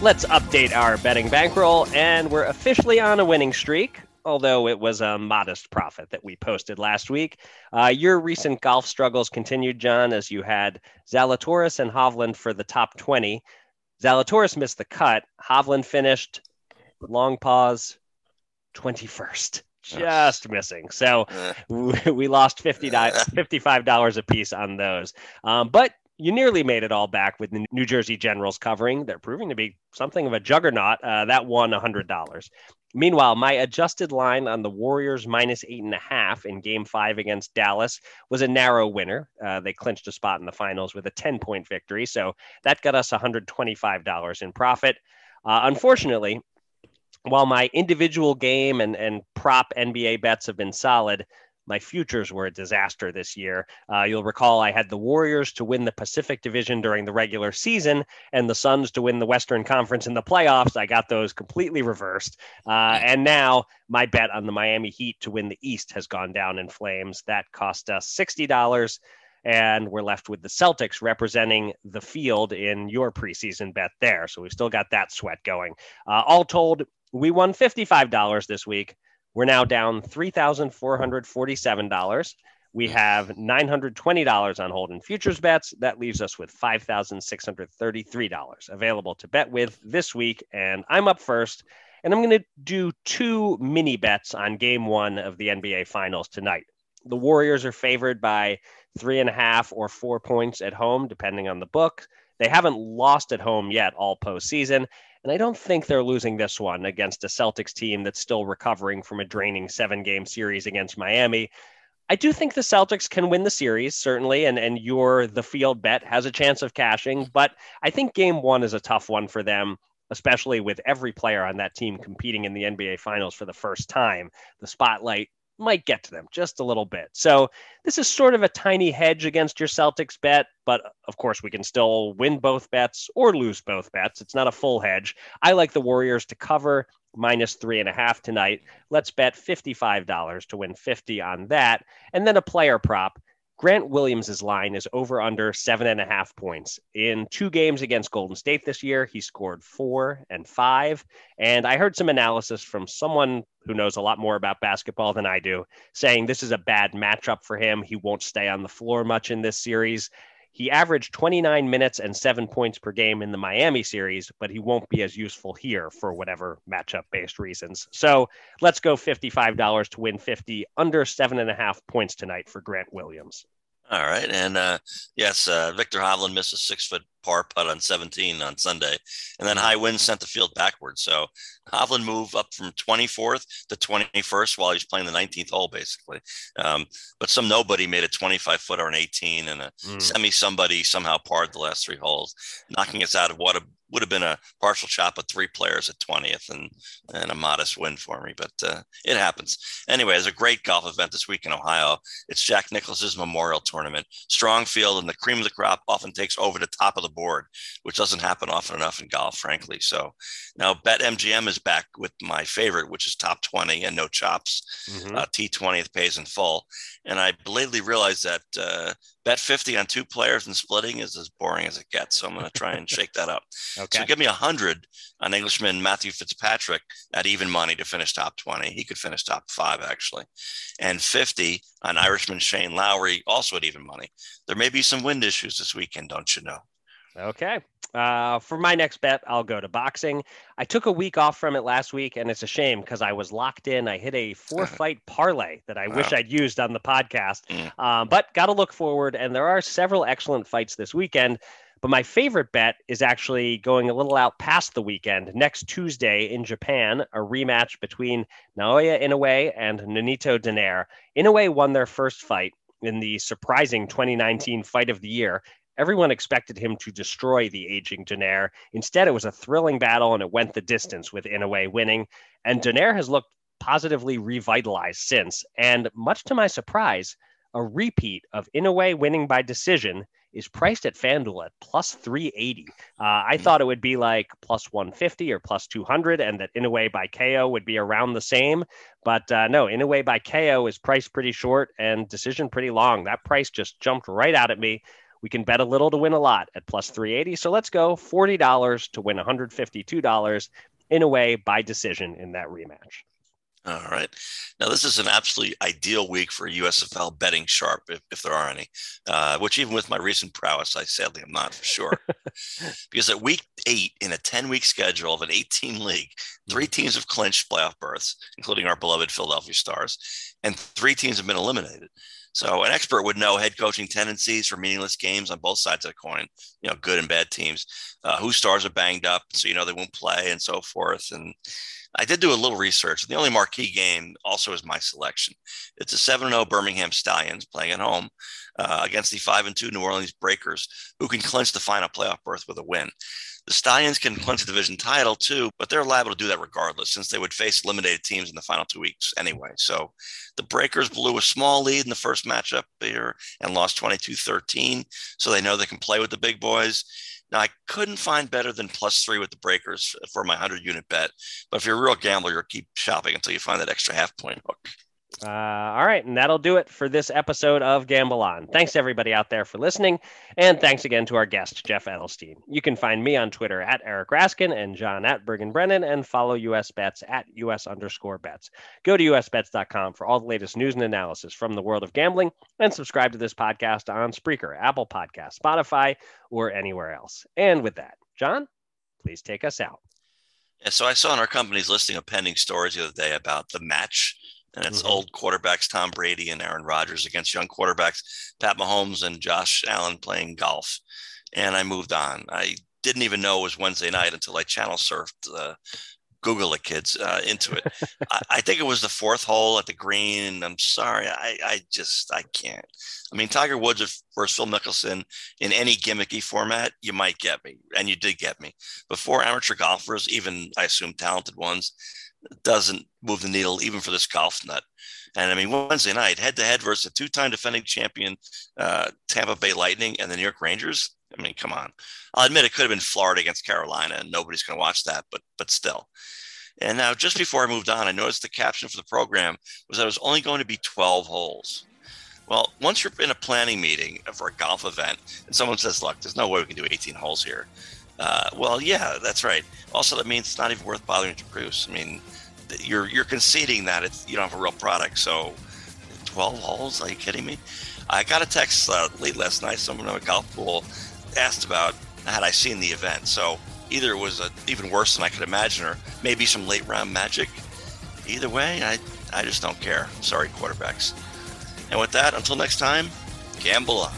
Let's update our betting bankroll, and we're officially on a winning streak, although it was a modest profit that we posted last week. Uh, your recent golf struggles continued, John, as you had Zalatoris and Hovland for the top 20. Zalatoris missed the cut. Hovland finished, long pause, 21st just missing. So *laughs* we lost $50, *laughs* $55 a piece on those. Um, but you nearly made it all back with the New Jersey Generals covering. They're proving to be something of a juggernaut. Uh, that won $100. Meanwhile, my adjusted line on the Warriors minus eight and a half in game five against Dallas was a narrow winner. Uh, they clinched a spot in the finals with a 10 point victory. So that got us $125 in profit. Uh, unfortunately, while my individual game and, and prop NBA bets have been solid, my futures were a disaster this year. Uh, you'll recall I had the Warriors to win the Pacific Division during the regular season and the Suns to win the Western Conference in the playoffs. I got those completely reversed. Uh, and now my bet on the Miami Heat to win the East has gone down in flames. That cost us $60 and we're left with the Celtics representing the field in your preseason bet there. So we've still got that sweat going. Uh, all told, we won $55 this week. We're now down $3,447. We have $920 on hold in futures bets. That leaves us with $5,633 available to bet with this week. And I'm up first. And I'm going to do two mini bets on game one of the NBA Finals tonight. The Warriors are favored by three and a half or four points at home, depending on the book. They haven't lost at home yet all postseason. And I don't think they're losing this one against a Celtics team that's still recovering from a draining seven game series against Miami. I do think the Celtics can win the series, certainly, and, and your the field bet has a chance of cashing, but I think game one is a tough one for them, especially with every player on that team competing in the NBA finals for the first time. The spotlight might get to them just a little bit. So this is sort of a tiny hedge against your Celtics bet, but of course we can still win both bets or lose both bets. It's not a full hedge. I like the Warriors to cover minus three and a half tonight. Let's bet $55 to win 50 on that. And then a player prop. Grant Williams' line is over under seven and a half points. In two games against Golden State this year, he scored four and five. And I heard some analysis from someone who knows a lot more about basketball than I do saying this is a bad matchup for him. He won't stay on the floor much in this series. He averaged 29 minutes and seven points per game in the Miami series, but he won't be as useful here for whatever matchup based reasons. So let's go $55 to win 50 under seven and a half points tonight for Grant Williams. All right. And uh, yes, uh, Viktor Hovland missed a six foot par putt on 17 on Sunday. And then high winds sent the field backwards. So Hovland moved up from 24th to 21st while he was playing the 19th hole, basically. Um, but some nobody made a 25 footer on 18 and a mm. semi somebody somehow parred the last three holes, knocking us out of what a would have been a partial chop of three players at 20th and, and a modest win for me, but uh, it happens. Anyway, there's a great golf event this week in Ohio. It's Jack Nicklaus's Memorial Tournament. Strong field and the cream of the crop often takes over the top of the board, which doesn't happen often enough in golf, frankly. So now BetMGM is back with my favorite, which is top 20 and no chops. Mm-hmm. Uh, T20th pays in full. And I belatedly realized that uh, bet 50 on two players and splitting is as boring as it gets. So I'm going to try and shake that up. Okay. So give me 100 on Englishman Matthew Fitzpatrick at even money to finish top 20. He could finish top five, actually. And 50 on Irishman Shane Lowry, also at even money. There may be some wind issues this weekend, don't you know? Okay. Uh, for my next bet, I'll go to boxing. I took a week off from it last week, and it's a shame because I was locked in. I hit a four fight *laughs* parlay that I wow. wish I'd used on the podcast, mm. um, but got to look forward. And there are several excellent fights this weekend. But my favorite bet is actually going a little out past the weekend. Next Tuesday in Japan, a rematch between Naoya Inoue and Nonito Donaire. Inoue won their first fight in the surprising 2019 fight of the year Everyone expected him to destroy the aging Donaire. Instead, it was a thrilling battle and it went the distance with Inoue winning. And Donaire has looked positively revitalized since. And much to my surprise, a repeat of Inoue winning by decision is priced at FanDuel at plus 380. Uh, I thought it would be like plus 150 or plus 200, and that Inoue by KO would be around the same. But uh, no, Inoue by KO is priced pretty short and decision pretty long. That price just jumped right out at me. We can bet a little to win a lot at plus 380. So let's go $40 to win $152 Inoue by decision in that rematch. All right. Now, this is an absolutely ideal week for USFL betting sharp, if, if there are any, uh, which even with my recent prowess, I sadly am not for sure. *laughs* because at week eight in a 10 week schedule of an 18 league, three teams have clinched playoff berths, including our beloved Philadelphia Stars, and three teams have been eliminated. So an expert would know head coaching tendencies for meaningless games on both sides of the coin, you know, good and bad teams, uh, whose stars are banged up, so you know they won't play and so forth. And I did do a little research. The only marquee game also is my selection. It's a 7 0 Birmingham Stallions playing at home uh, against the 5 2 New Orleans Breakers, who can clinch the final playoff berth with a win. The Stallions can clinch the division title too, but they're liable to do that regardless since they would face eliminated teams in the final two weeks anyway. So the Breakers blew a small lead in the first matchup here and lost 22 13. So they know they can play with the big boys. Now, I couldn't find better than plus three with the Breakers for my 100 unit bet. But if you're a real gambler, you'll keep shopping until you find that extra half point hook. Uh, all right, and that'll do it for this episode of Gamble On. Thanks everybody out there for listening, and thanks again to our guest Jeff Edelstein. You can find me on Twitter at Eric Raskin and John at Bergen Brennan, and follow US Bets at US underscore bets. Go to usbets.com for all the latest news and analysis from the world of gambling, and subscribe to this podcast on Spreaker, Apple Podcast, Spotify, or anywhere else. And with that, John, please take us out. Yeah, so I saw in our company's listing of pending stories the other day about the match and it's mm-hmm. old quarterbacks Tom Brady and Aaron Rodgers against young quarterbacks Pat Mahomes and Josh Allen playing golf. And I moved on. I didn't even know it was Wednesday night until I channel surfed. Uh, Google it, kids, uh, into it. *laughs* I, I, think it was the fourth hole at the green. I'm sorry, I, I just I can't. I mean, Tiger Woods versus Phil Mickelson in any gimmicky format, you might get me, and you did get me. Before amateur golfers, even I assume talented ones, doesn't move the needle even for this golf nut. And I mean, Wednesday night, head to head versus a two time defending champion, uh, Tampa Bay Lightning and the New York Rangers. I mean, come on. I'll admit it could have been Florida against Carolina, and nobody's going to watch that, but but still. And now, just before I moved on, I noticed the caption for the program was that it was only going to be 12 holes. Well, once you're in a planning meeting for a golf event and someone says, look, there's no way we can do 18 holes here. Uh, well, yeah, that's right. Also, that means it's not even worth bothering to produce. I mean, you're you're conceding that it's you don't have a real product. So, 12 holes? Are you kidding me? I got a text uh, late last night. Someone at a golf pool asked about had I seen the event. So either it was a, even worse than I could imagine, or maybe some late round magic. Either way, I I just don't care. Sorry, quarterbacks. And with that, until next time, gamble on.